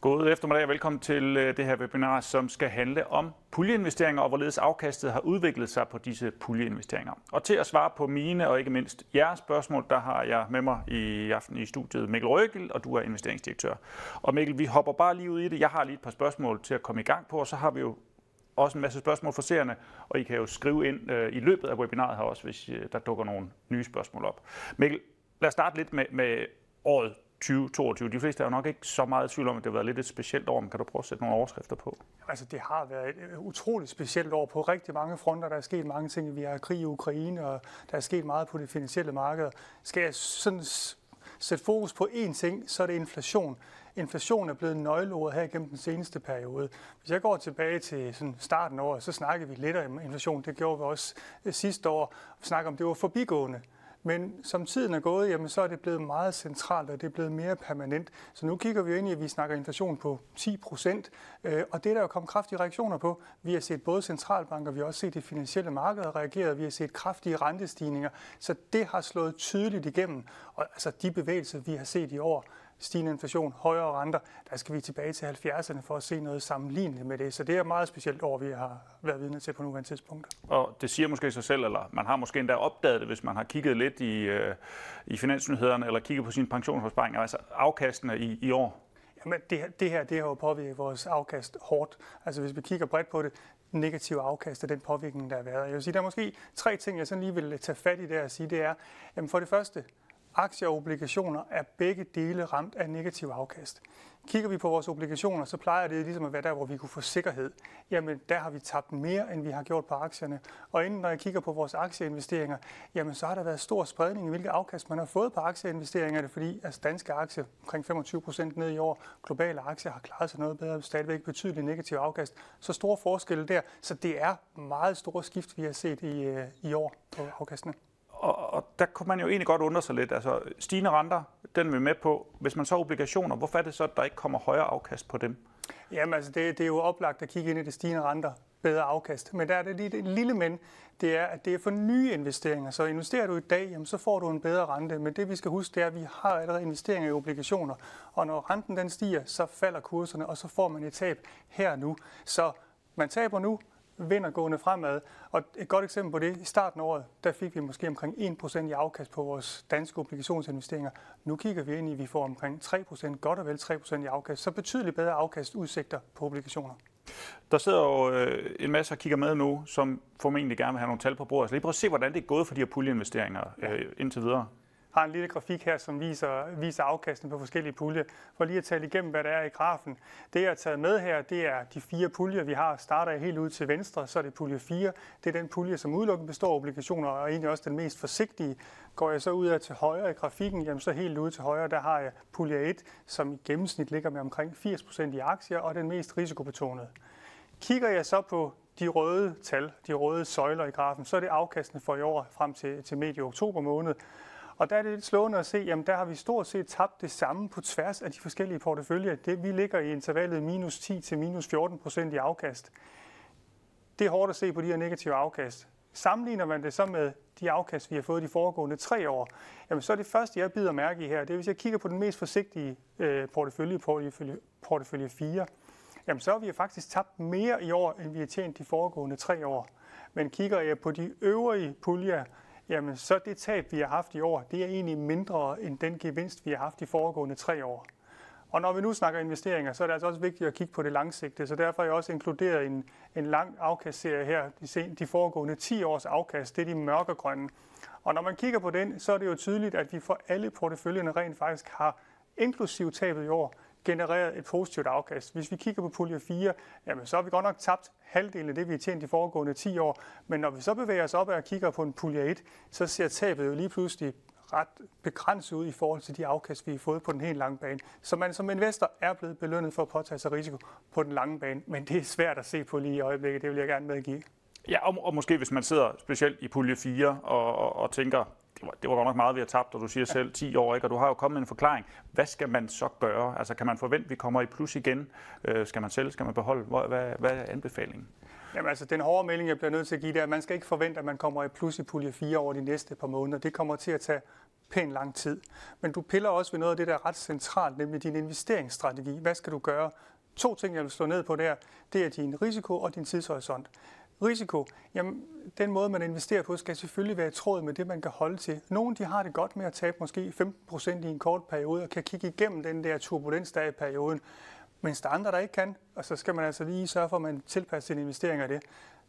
God eftermiddag og velkommen til øh, det her webinar, som skal handle om puljeinvesteringer og hvorledes afkastet har udviklet sig på disse puljeinvesteringer. Og til at svare på mine og ikke mindst jeres spørgsmål, der har jeg med mig i aften i studiet Mikkel Røgel, og du er investeringsdirektør. Og Mikkel, vi hopper bare lige ud i det. Jeg har lige et par spørgsmål til at komme i gang på, og så har vi jo også en masse spørgsmål for seerne, og I kan jo skrive ind øh, i løbet af webinaret her også, hvis øh, der dukker nogle nye spørgsmål op. Mikkel, lad os starte lidt med, med året 2022. De fleste er jo nok ikke så meget i tvivl om, at det har været lidt et specielt år, men kan du prøve at sætte nogle overskrifter på? Altså, det har været et utroligt specielt år på rigtig mange fronter. Der er sket mange ting. Vi har krig i Ukraine, og der er sket meget på det finansielle marked. Skal jeg sådan sætte fokus på én ting, så er det inflation. Inflation er blevet nøgleordet her gennem den seneste periode. Hvis jeg går tilbage til sådan starten af året, så snakkede vi lidt om inflation. Det gjorde vi også øh, sidste år. Vi snakker om, det var forbigående. Men som tiden er gået, jamen, så er det blevet meget centralt, og det er blevet mere permanent. Så nu kigger vi ind i, at vi snakker inflation på 10 procent, øh, og det er der jo kommet kraftige reaktioner på. Vi har set både centralbanker, vi har også set det finansielle marked reageret, vi har set kraftige rentestigninger, så det har slået tydeligt igennem. Og altså de bevægelser, vi har set i år, stigende inflation, højere renter, der skal vi tilbage til 70'erne for at se noget sammenligneligt med det. Så det er et meget specielt år, vi har været vidne til på nuværende tidspunkt. Og det siger måske sig selv, eller man har måske endda opdaget det, hvis man har kigget lidt i, øh, i finansnyhederne, eller kigget på sine pensionsopsparinger, altså afkastene i, i år. Jamen, det, det her det har jo påvirket vores afkast hårdt. Altså hvis vi kigger bredt på det, negativ afkast af den påvirkning, der har været. Jeg vil sige, der er måske tre ting, jeg sådan lige vil tage fat i der og sige, det er, jamen for det første, aktier og obligationer er begge dele ramt af negativ afkast. Kigger vi på vores obligationer, så plejer det ligesom at være der, hvor vi kunne få sikkerhed. Jamen, der har vi tabt mere, end vi har gjort på aktierne. Og inden når jeg kigger på vores aktieinvesteringer, jamen så har der været stor spredning i, hvilke afkast man har fået på aktieinvesteringerne, fordi altså danske aktier omkring 25 procent ned i år, globale aktier har klaret sig noget bedre, stadigvæk betydeligt negativ afkast. Så store forskelle der, så det er meget store skift, vi har set i, øh, i år på afkastene og, og der kunne man jo egentlig godt undre sig lidt. Altså, stigende renter, den er vi med på. Hvis man så obligationer, hvorfor er det så, at der ikke kommer højere afkast på dem? Jamen altså, det, det er jo oplagt at kigge ind i det stigende renter, bedre afkast. Men der er det lige lille men, det er, at det er for nye investeringer. Så investerer du i dag, jamen, så får du en bedre rente. Men det vi skal huske, det er, at vi har allerede investeringer i obligationer. Og når renten den stiger, så falder kurserne, og så får man et tab her og nu. Så man taber nu, vinder gående fremad. Og et godt eksempel på det, i starten af året, der fik vi måske omkring 1% i afkast på vores danske obligationsinvesteringer. Nu kigger vi ind i, at vi får omkring 3%, godt og vel 3% i afkast. Så betydeligt bedre afkastudsigter på obligationer. Der sidder jo øh, en masse og kigger med nu, som formentlig gerne vil have nogle tal på bordet. Så lige prøv at se, hvordan det er gået for de her puljeinvesteringer øh, indtil videre har en lille grafik her, som viser, viser afkasten på forskellige puljer. For lige at tale igennem, hvad der er i grafen. Det, jeg har taget med her, det er de fire puljer, vi har. Starter jeg helt ud til venstre, så er det pulje 4. Det er den pulje, som udelukkende består af obligationer, og egentlig også den mest forsigtige. Går jeg så ud af til højre i grafikken, jamen så helt ude til højre, der har jeg pulje 1, som i gennemsnit ligger med omkring 80% i aktier, og den mest risikobetonede. Kigger jeg så på de røde tal, de røde søjler i grafen, så er det afkastene for i år frem til, til medio oktober måned. Og der er det lidt slående at se, jamen der har vi stort set tabt det samme på tværs af de forskellige porteføljer. Det, vi ligger i intervallet minus 10 til minus 14 procent i afkast. Det er hårdt at se på de her negative afkast. Sammenligner man det så med de afkast, vi har fået de foregående tre år, jamen så er det første, jeg bider mærke i her, det er, hvis jeg kigger på den mest forsigtige øh, portefølje, portefølje, portefølje 4, jamen så har vi faktisk tabt mere i år, end vi har tjent de foregående tre år. Men kigger jeg på de øvrige puljer, jamen så det tab, vi har haft i år, det er egentlig mindre end den gevinst, vi har haft de foregående tre år. Og når vi nu snakker investeringer, så er det altså også vigtigt at kigge på det langsigtede, så derfor har jeg også inkluderet en, en lang afkastserie her, de, de foregående 10 års afkast, det er de mørkegrønne. Og når man kigger på den, så er det jo tydeligt, at vi for alle porteføljerne rent faktisk har, inklusiv tabet i år, genereret et positivt afkast. Hvis vi kigger på pulje 4, jamen, så har vi godt nok tabt halvdelen af det, vi har tjent de foregående 10 år. Men når vi så bevæger os op og kigger på en pulje 1, så ser tabet jo lige pludselig ret begrænset ud i forhold til de afkast, vi har fået på den helt lange bane. Så man som investor er blevet belønnet for at påtage sig risiko på den lange bane, men det er svært at se på lige i øjeblikket, det vil jeg gerne medgive. Ja, og, og måske hvis man sidder specielt i pulje 4 og, og, og tænker, det var, det var godt nok meget, vi har tabt, og du siger selv 10 år, ikke? og du har jo kommet med en forklaring. Hvad skal man så gøre? Altså kan man forvente, at vi kommer i plus igen? Øh, skal man sælge? Skal man beholde? Hvad, hvad, hvad er anbefalingen? Jamen altså, den hårde melding, jeg bliver nødt til at give, det er, at man skal ikke forvente, at man kommer i plus i pulje 4 over de næste par måneder. Det kommer til at tage pæn lang tid. Men du piller også ved noget af det, der er ret centralt, nemlig din investeringsstrategi. Hvad skal du gøre? To ting, jeg vil slå ned på der, det er din risiko og din tidshorisont. Risiko, jamen den måde, man investerer på, skal selvfølgelig være i tråd med det, man kan holde til. Nogle de har det godt med at tabe måske 15% i en kort periode og kan kigge igennem den der turbulens, der er i perioden. Mens der er andre, der ikke kan, og så skal man altså lige sørge for, at man tilpasser sine investeringer af det.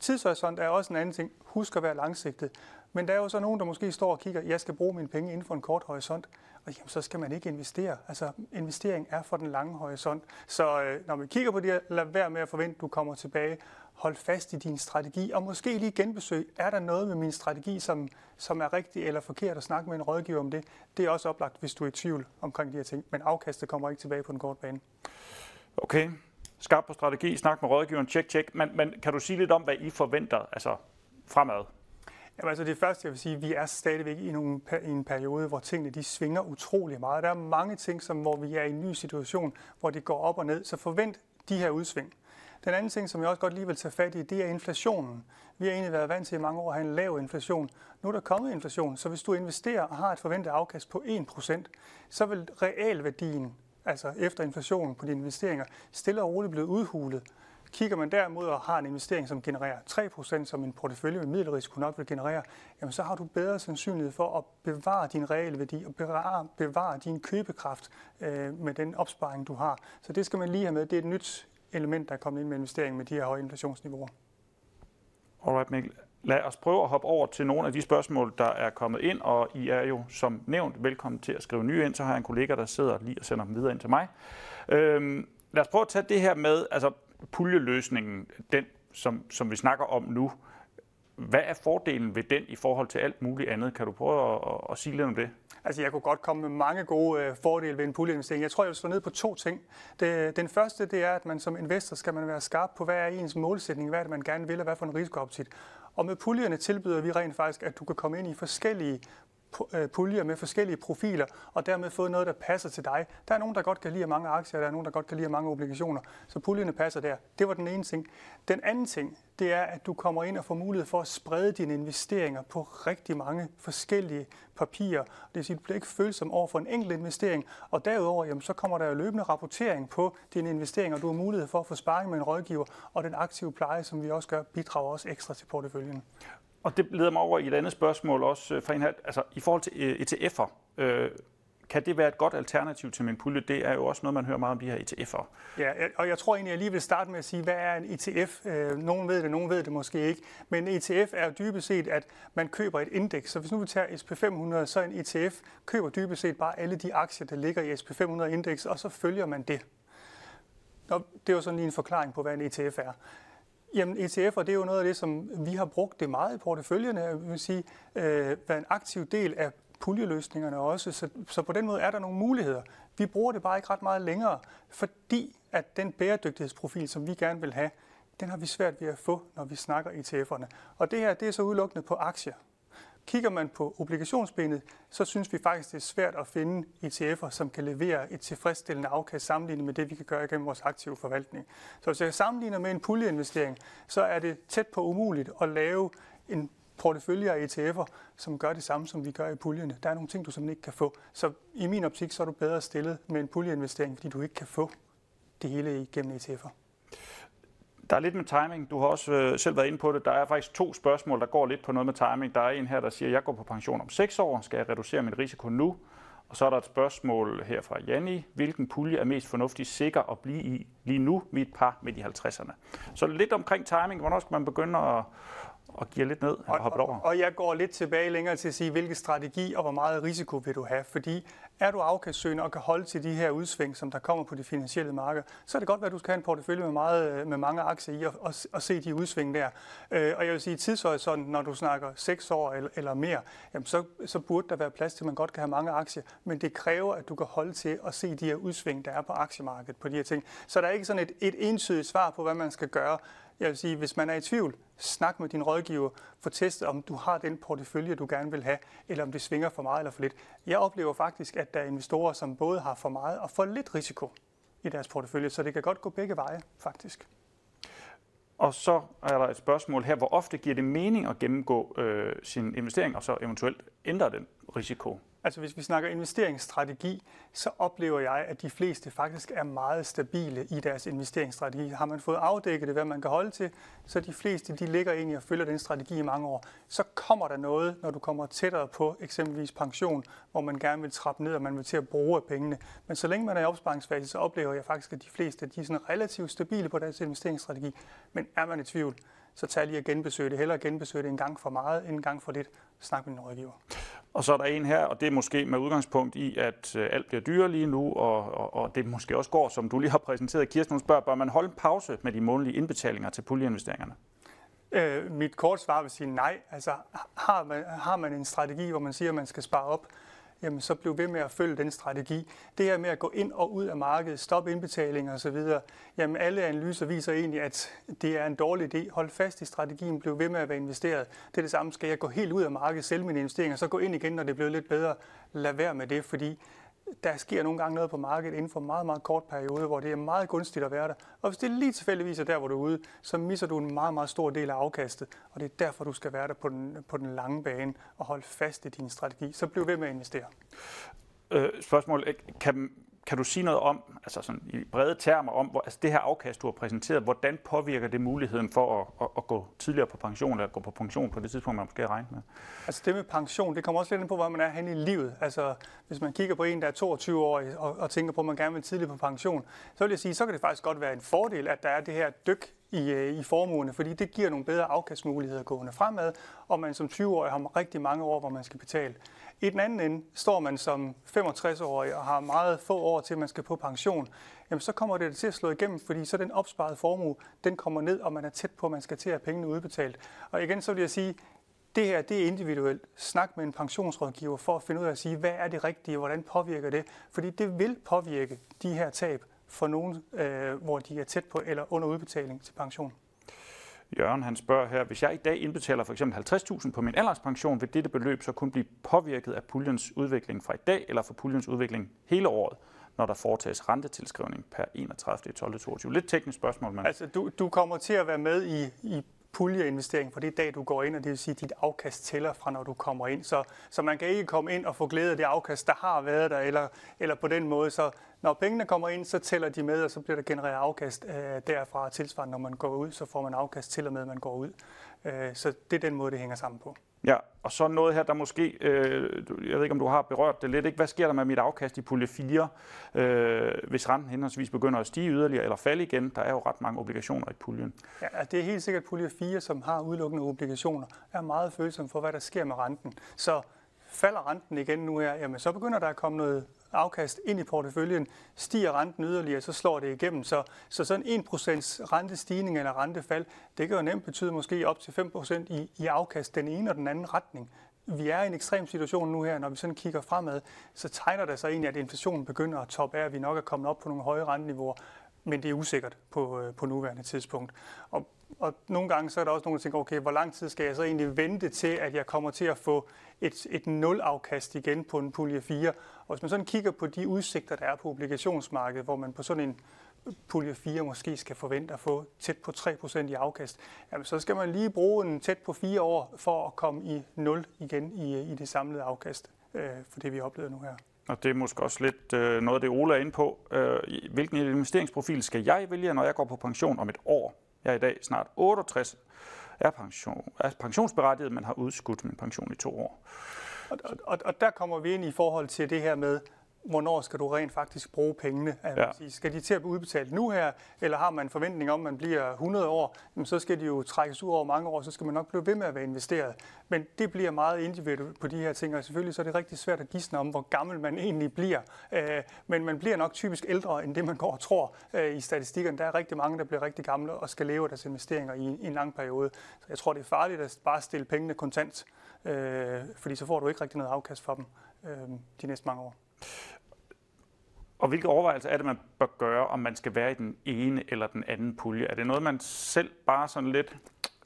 Tidshorisont er også en anden ting. Husk at være langsigtet. Men der er jo så nogen, der måske står og kigger, jeg skal bruge mine penge inden for en kort horisont. Og jamen, så skal man ikke investere. Altså, investering er for den lange horisont. Så øh, når vi kigger på det, lad være med at forvente, at du kommer tilbage. Hold fast i din strategi, og måske lige genbesøg. Er der noget med min strategi, som, som er rigtig eller forkert, at snakke med en rådgiver om det? Det er også oplagt, hvis du er i tvivl omkring de her ting. Men afkastet kommer ikke tilbage på den korte bane. Okay, skarp på strategi, snak med rådgiveren, tjek, tjek. Men, men kan du sige lidt om, hvad I forventer altså fremad? Jamen, altså det første, jeg vil sige, vi er stadigvæk i, nogle, i en periode, hvor tingene de svinger utrolig meget. Der er mange ting, som, hvor vi er i en ny situation, hvor det går op og ned. Så forvent de her udsving. Den anden ting, som jeg også godt lige vil tage fat i, det er inflationen. Vi har egentlig været vant til i mange år at have en lav inflation. Nu er der kommet inflation, så hvis du investerer og har et forventet afkast på 1%, så vil realværdien altså efter inflationen på dine investeringer, stille og roligt blive udhulet. Kigger man derimod og har en investering, som genererer 3%, som en portefølje med middelrisiko nok vil generere, jamen så har du bedre sandsynlighed for at bevare din reelle værdi og bevare, bevare din købekraft øh, med den opsparing, du har. Så det skal man lige have med. Det er et nyt element, der er kommet ind med investering med de her høje inflationsniveauer. Alright, Mikkel. Lad os prøve at hoppe over til nogle af de spørgsmål, der er kommet ind, og I er jo som nævnt velkommen til at skrive nye ind. Så har jeg en kollega, der sidder lige og sender dem videre ind til mig. Øhm, lad os prøve at tage det her med, altså puljeløsningen, den som, som vi snakker om nu. Hvad er fordelen ved den i forhold til alt muligt andet? Kan du prøve at, at, at sige lidt om det? Altså, jeg kunne godt komme med mange gode øh, fordele ved en puljeinvestering. Jeg tror, jeg vil slå ned på to ting. Det, den første, det er, at man som investor skal man være skarp på, hvad er ens målsætning, hvad er det, man gerne vil, og hvad for en risikoappetit. Og med puljerne tilbyder vi rent faktisk, at du kan komme ind i forskellige Øh, puljer med forskellige profiler, og dermed få noget, der passer til dig. Der er nogen, der godt kan lide mange aktier, der er nogen, der godt kan lide mange obligationer, så puljerne passer der. Det var den ene ting. Den anden ting, det er, at du kommer ind og får mulighed for at sprede dine investeringer på rigtig mange forskellige papirer. Det vil sige, at du bliver ikke følsom over for en enkelt investering, og derudover jamen, så kommer der jo løbende rapportering på dine investeringer. Du har mulighed for at få sparring med en rådgiver, og den aktive pleje, som vi også gør, bidrager også ekstra til porteføljen. Og det leder mig over i et andet spørgsmål også fra en her. Altså, i forhold til øh, ETF'er, øh, kan det være et godt alternativ til min pulje? Det er jo også noget, man hører meget om de her ETF'er. Ja, og jeg tror egentlig, jeg lige vil starte med at sige, hvad er en ETF? Øh, nogen ved det, nogen ved det måske ikke. Men en ETF er jo dybest set, at man køber et indeks. Så hvis nu vi tager SP500, så en ETF køber dybest set bare alle de aktier, der ligger i SP500-indeks, og så følger man det. Nå, det er jo sådan lige en forklaring på, hvad en ETF er. Jamen ETF'er, det er jo noget af det, som vi har brugt det meget i porteføljerne. Jeg vil sige, øh, været en aktiv del af puljeløsningerne også. Så, så på den måde er der nogle muligheder. Vi bruger det bare ikke ret meget længere, fordi at den bæredygtighedsprofil, som vi gerne vil have, den har vi svært ved at få, når vi snakker ETF'erne. Og det her, det er så udelukkende på aktier. Kigger man på obligationsbenet, så synes vi faktisk, det er svært at finde ETF'er, som kan levere et tilfredsstillende afkast sammenlignet med det, vi kan gøre igennem vores aktive forvaltning. Så hvis jeg sammenligner med en puljeinvestering, så er det tæt på umuligt at lave en portefølje af ETF'er, som gør det samme, som vi gør i puljerne. Der er nogle ting, du simpelthen ikke kan få. Så i min optik, så er du bedre stillet med en puljeinvestering, fordi du ikke kan få det hele igennem ETF'er. Der er lidt med timing. Du har også øh, selv været inde på det. Der er faktisk to spørgsmål, der går lidt på noget med timing. Der er en her, der siger, at jeg går på pension om 6 år. Skal jeg reducere min risiko nu? Og så er der et spørgsmål her fra Janni. Hvilken pulje er mest fornuftig sikker at blive i lige nu, mit par midt i 50'erne? Så lidt omkring timing. Hvornår skal man begynde at, og giver lidt ned og hopper over. Og jeg går lidt tilbage længere til at sige, hvilke strategi og hvor meget risiko vil du have. Fordi er du afkastsøgende og kan holde til de her udsving, som der kommer på de finansielle markeder, så er det godt at du skal have en portefølje med, meget, med mange aktier i og, og, og se de udsving der. Øh, og jeg vil sige, tidshorisonten, når du snakker 6 år eller, eller mere, jamen så, så burde der være plads til, at man godt kan have mange aktier. Men det kræver, at du kan holde til at se de her udsving, der er på aktiemarkedet på de her ting. Så der er ikke sådan et, et entydigt svar på, hvad man skal gøre. Jeg vil sige, hvis man er i tvivl, snak med din rådgiver, få testet, om du har den portefølje, du gerne vil have, eller om det svinger for meget eller for lidt. Jeg oplever faktisk, at der er investorer, som både har for meget og for lidt risiko i deres portefølje, så det kan godt gå begge veje, faktisk. Og så er der et spørgsmål her, hvor ofte giver det mening at gennemgå øh, sin investering, og så eventuelt ændre den risiko? Altså hvis vi snakker investeringsstrategi, så oplever jeg, at de fleste faktisk er meget stabile i deres investeringsstrategi. Har man fået afdækket det, hvad man kan holde til, så de fleste de ligger ind i og følger den strategi i mange år. Så kommer der noget, når du kommer tættere på eksempelvis pension, hvor man gerne vil trappe ned, og man vil til at bruge af pengene. Men så længe man er i opsparingsfase, så oplever jeg faktisk, at de fleste de er sådan relativt stabile på deres investeringsstrategi. Men er man i tvivl, så tag lige at genbesøge det. Hellere genbesøge det en gang for meget, end en gang for lidt. Snak med en rådgiver. Og så er der en her, og det er måske med udgangspunkt i, at øh, alt bliver dyrere lige nu, og, og, og det måske også går, som du lige har præsenteret. Kirsten, hun spørger, bør man holde en pause med de månedlige indbetalinger til puljeinvesteringerne? Øh, mit kort svar vil sige nej. Altså, har man, har man en strategi, hvor man siger, at man skal spare op, jamen så bliv ved med at følge den strategi. Det her med at gå ind og ud af markedet, stoppe indbetalinger osv., jamen alle analyser viser egentlig, at det er en dårlig idé. Hold fast i strategien, bliv ved med at være investeret. Det er det samme, skal jeg gå helt ud af markedet, sælge mine investeringer, så gå ind igen, når det bliver lidt bedre. Lad være med det, fordi der sker nogle gange noget på markedet inden for en meget, meget kort periode, hvor det er meget gunstigt at være der. Og hvis det lige tilfældigvis er der, hvor du er ude, så misser du en meget, meget stor del af afkastet. Og det er derfor, du skal være der på den, på den lange bane og holde fast i din strategi. Så bliv ved med at investere. Øh, spørgsmål. Kan, kan du sige noget om, altså sådan i brede termer, om hvor, altså det her afkast, du har præsenteret, hvordan påvirker det muligheden for at, at, at gå tidligere på pension, eller at gå på pension på det tidspunkt, man måske har regnet med? Altså det med pension, det kommer også lidt ind på, hvor man er hen i livet. Altså hvis man kigger på en, der er 22 år og, og tænker på, at man gerne vil tidligere på pension, så vil jeg sige, så kan det faktisk godt være en fordel, at der er det her dyk i, øh, i formuerne, fordi det giver nogle bedre afkastmuligheder gående fremad, og man som 20-årig har rigtig mange år, hvor man skal betale. I den anden ende står man som 65-årig og har meget få år til, at man skal på pension. Jamen, så kommer det til at slå igennem, fordi så den opsparede formue, den kommer ned, og man er tæt på, at man skal til at have pengene udbetalt. Og igen, så vil jeg sige, det her det er individuelt. Snak med en pensionsrådgiver for at finde ud af at sige, hvad er det rigtige, hvordan påvirker det? Fordi det vil påvirke de her tab for nogen, øh, hvor de er tæt på eller under udbetaling til pension. Jørgen han spørger her, hvis jeg i dag indbetaler for eksempel 50.000 på min alderspension, vil dette beløb så kun blive påvirket af puljens udvikling fra i dag, eller for puljens udvikling hele året, når der foretages rentetilskrivning per 31. 12. 22. Lidt teknisk spørgsmål, men... Altså, du, du kommer til at være med i, i puljeinvestering for det dag, du går ind, og det vil sige, at dit afkast tæller fra, når du kommer ind. Så, så man kan ikke komme ind og få glæde af det afkast, der har været der, eller, eller på den måde. Så når pengene kommer ind, så tæller de med, og så bliver der genereret afkast øh, derfra tilsvarende, når man går ud, så får man afkast til og med, at man går ud. Øh, så det er den måde, det hænger sammen på. Ja, og så noget her, der måske, øh, jeg ved ikke, om du har berørt det lidt, ikke? hvad sker der med mit afkast i pulje 4, øh, hvis renten henholdsvis begynder at stige yderligere eller falde igen? Der er jo ret mange obligationer i puljen. Ja, det er helt sikkert pulje 4, som har udelukkende obligationer, er meget følsom for, hvad der sker med renten. Så falder renten igen nu her, jamen så begynder der at komme noget afkast ind i porteføljen, stiger renten yderligere, så slår det igennem. Så, så sådan 1% rentestigning eller rentefald, det kan jo nemt betyde måske op til 5% i, i afkast den ene og den anden retning. Vi er i en ekstrem situation nu her, når vi sådan kigger fremad, så tegner der sig egentlig, at inflationen begynder at toppe af, at vi nok er kommet op på nogle høje renteniveauer men det er usikkert på, øh, på nuværende tidspunkt. Og, og nogle gange så er der også nogen, der tænker, okay, hvor lang tid skal jeg så egentlig vente til, at jeg kommer til at få et, et nulafkast igen på en pulje 4? Og hvis man sådan kigger på de udsigter, der er på obligationsmarkedet, hvor man på sådan en pulje 4 måske skal forvente at få tæt på 3% i afkast, jamen så skal man lige bruge en tæt på 4 år for at komme i 0 igen i, i det samlede afkast, øh, for det vi oplever nu her. Og det er måske også lidt øh, noget af det, Ola er inde på. Øh, hvilken investeringsprofil skal jeg vælge, når jeg går på pension om et år? Jeg er i dag snart 68, er, pension, er pensionsberettiget, men har udskudt min pension i to år. Og, og, og der kommer vi ind i forhold til det her med, hvornår skal du rent faktisk bruge pengene? Altså, ja. Skal de til at blive udbetalt nu her, eller har man en forventning om, at man bliver 100 år, så skal de jo trækkes ud over mange år, så skal man nok blive ved med at være investeret. Men det bliver meget individuelt på de her ting, og selvfølgelig så er det rigtig svært at gisne om, hvor gammel man egentlig bliver. Øh, men man bliver nok typisk ældre, end det man går og tror øh, i statistikkerne. Der er rigtig mange, der bliver rigtig gamle og skal leve af deres investeringer i en lang periode. Så jeg tror, det er farligt at bare stille pengene kontant, øh, fordi så får du ikke rigtig noget afkast for dem de næste mange år. Og hvilke overvejelser er det, man bør gøre, om man skal være i den ene eller den anden pulje? Er det noget, man selv bare sådan lidt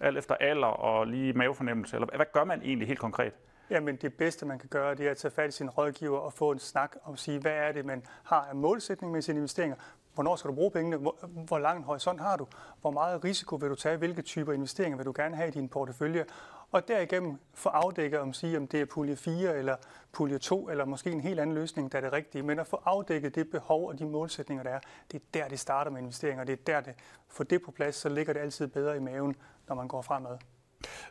alt efter alder og lige mavefornemmelse, eller hvad gør man egentlig helt konkret? Jamen det bedste, man kan gøre, det er at tage fat i sin rådgiver og få en snak og sige, hvad er det, man har af målsætning med sine investeringer hvornår skal du bruge pengene, hvor, hvor lang en horisont har du, hvor meget risiko vil du tage, hvilke typer investeringer vil du gerne have i din portefølje, og derigennem få afdækket om sige, om det er pulje 4 eller pulje 2, eller måske en helt anden løsning, der er det rigtige, men at få afdækket det behov og de målsætninger, der er, det er der, det starter med investeringer, det er der, det, for det på plads, så ligger det altid bedre i maven, når man går fremad.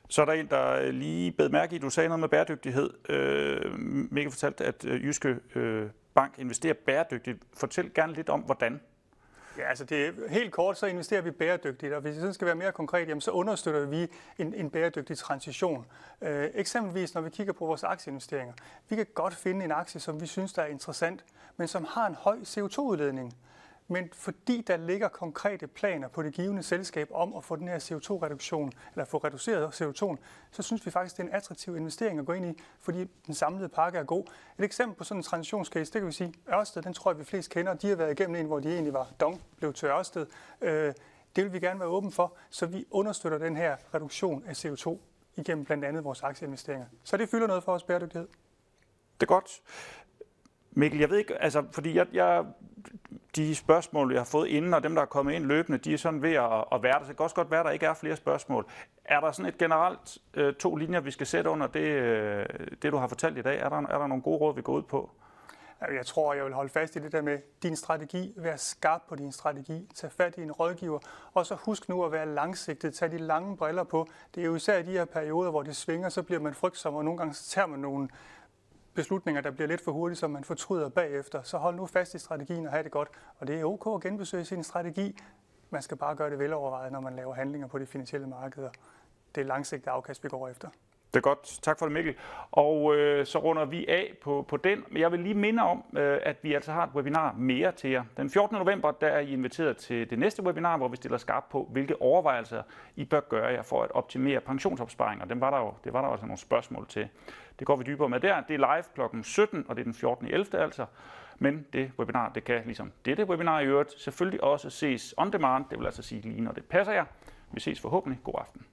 Så er der en, der lige bed mærke i, du sagde noget med bæredygtighed. Øh, Mikkel fortalte, at øh, Jyske øh, Bank investerer bæredygtigt. Fortæl gerne lidt om, hvordan. Ja, altså det er helt kort, så investerer vi bæredygtigt, og hvis det skal være mere konkret, jamen, så understøtter vi en, en bæredygtig transition. Øh, eksempelvis når vi kigger på vores aktieinvesteringer. Vi kan godt finde en aktie, som vi synes der er interessant, men som har en høj CO2-udledning. Men fordi der ligger konkrete planer på det givende selskab om at få den her CO2-reduktion, eller få reduceret CO2, så synes vi faktisk, det er en attraktiv investering at gå ind i, fordi den samlede pakke er god. Et eksempel på sådan en transitionscase, det kan vi sige, Ørsted, den tror jeg, vi flest kender. De har været igennem en, hvor de egentlig var dong, blev til Ørsted. Øh, det vil vi gerne være åben for, så vi understøtter den her reduktion af CO2 igennem blandt andet vores aktieinvesteringer. Så det fylder noget for os bæredygtighed. Det er godt. Mikkel, jeg ved ikke, altså, fordi jeg, jeg, de spørgsmål, jeg har fået inden, og dem, der er kommet ind løbende, de er sådan ved at, at være der. Så det kan også godt være, at der ikke er flere spørgsmål. Er der sådan et generelt øh, to linjer, vi skal sætte under det, øh, det, du har fortalt i dag? Er der, er der nogle gode råd, vi går ud på? Altså, jeg tror, jeg vil holde fast i det der med din strategi. Vær skarp på din strategi. Tag fat i en rådgiver. Og så husk nu at være langsigtet. Tag de lange briller på. Det er jo især i de her perioder, hvor det svinger, så bliver man frygtsom, og nogle gange så tager man nogle beslutninger, der bliver lidt for hurtigt, som man fortryder bagefter. Så hold nu fast i strategien og have det godt. Og det er ok at genbesøge sin strategi. Man skal bare gøre det velovervejet, når man laver handlinger på de finansielle markeder. Det er langsigtet afkast, vi går efter. Det er godt. Tak for det, Mikkel. Og øh, så runder vi af på, på den. Men jeg vil lige minde om, øh, at vi altså har et webinar mere til jer. Den 14. november der er I inviteret til det næste webinar, hvor vi stiller skarp på, hvilke overvejelser I bør gøre jer for at optimere pensionsopsparinger. Dem var der jo, det var der også nogle spørgsmål til. Det går vi dybere med der. Det er live kl. 17, og det er den 14. 11. altså. Men det webinar, det kan ligesom dette webinar i øvrigt selvfølgelig også ses on demand. Det vil altså sige lige, når det passer jer. Vi ses forhåbentlig. God aften.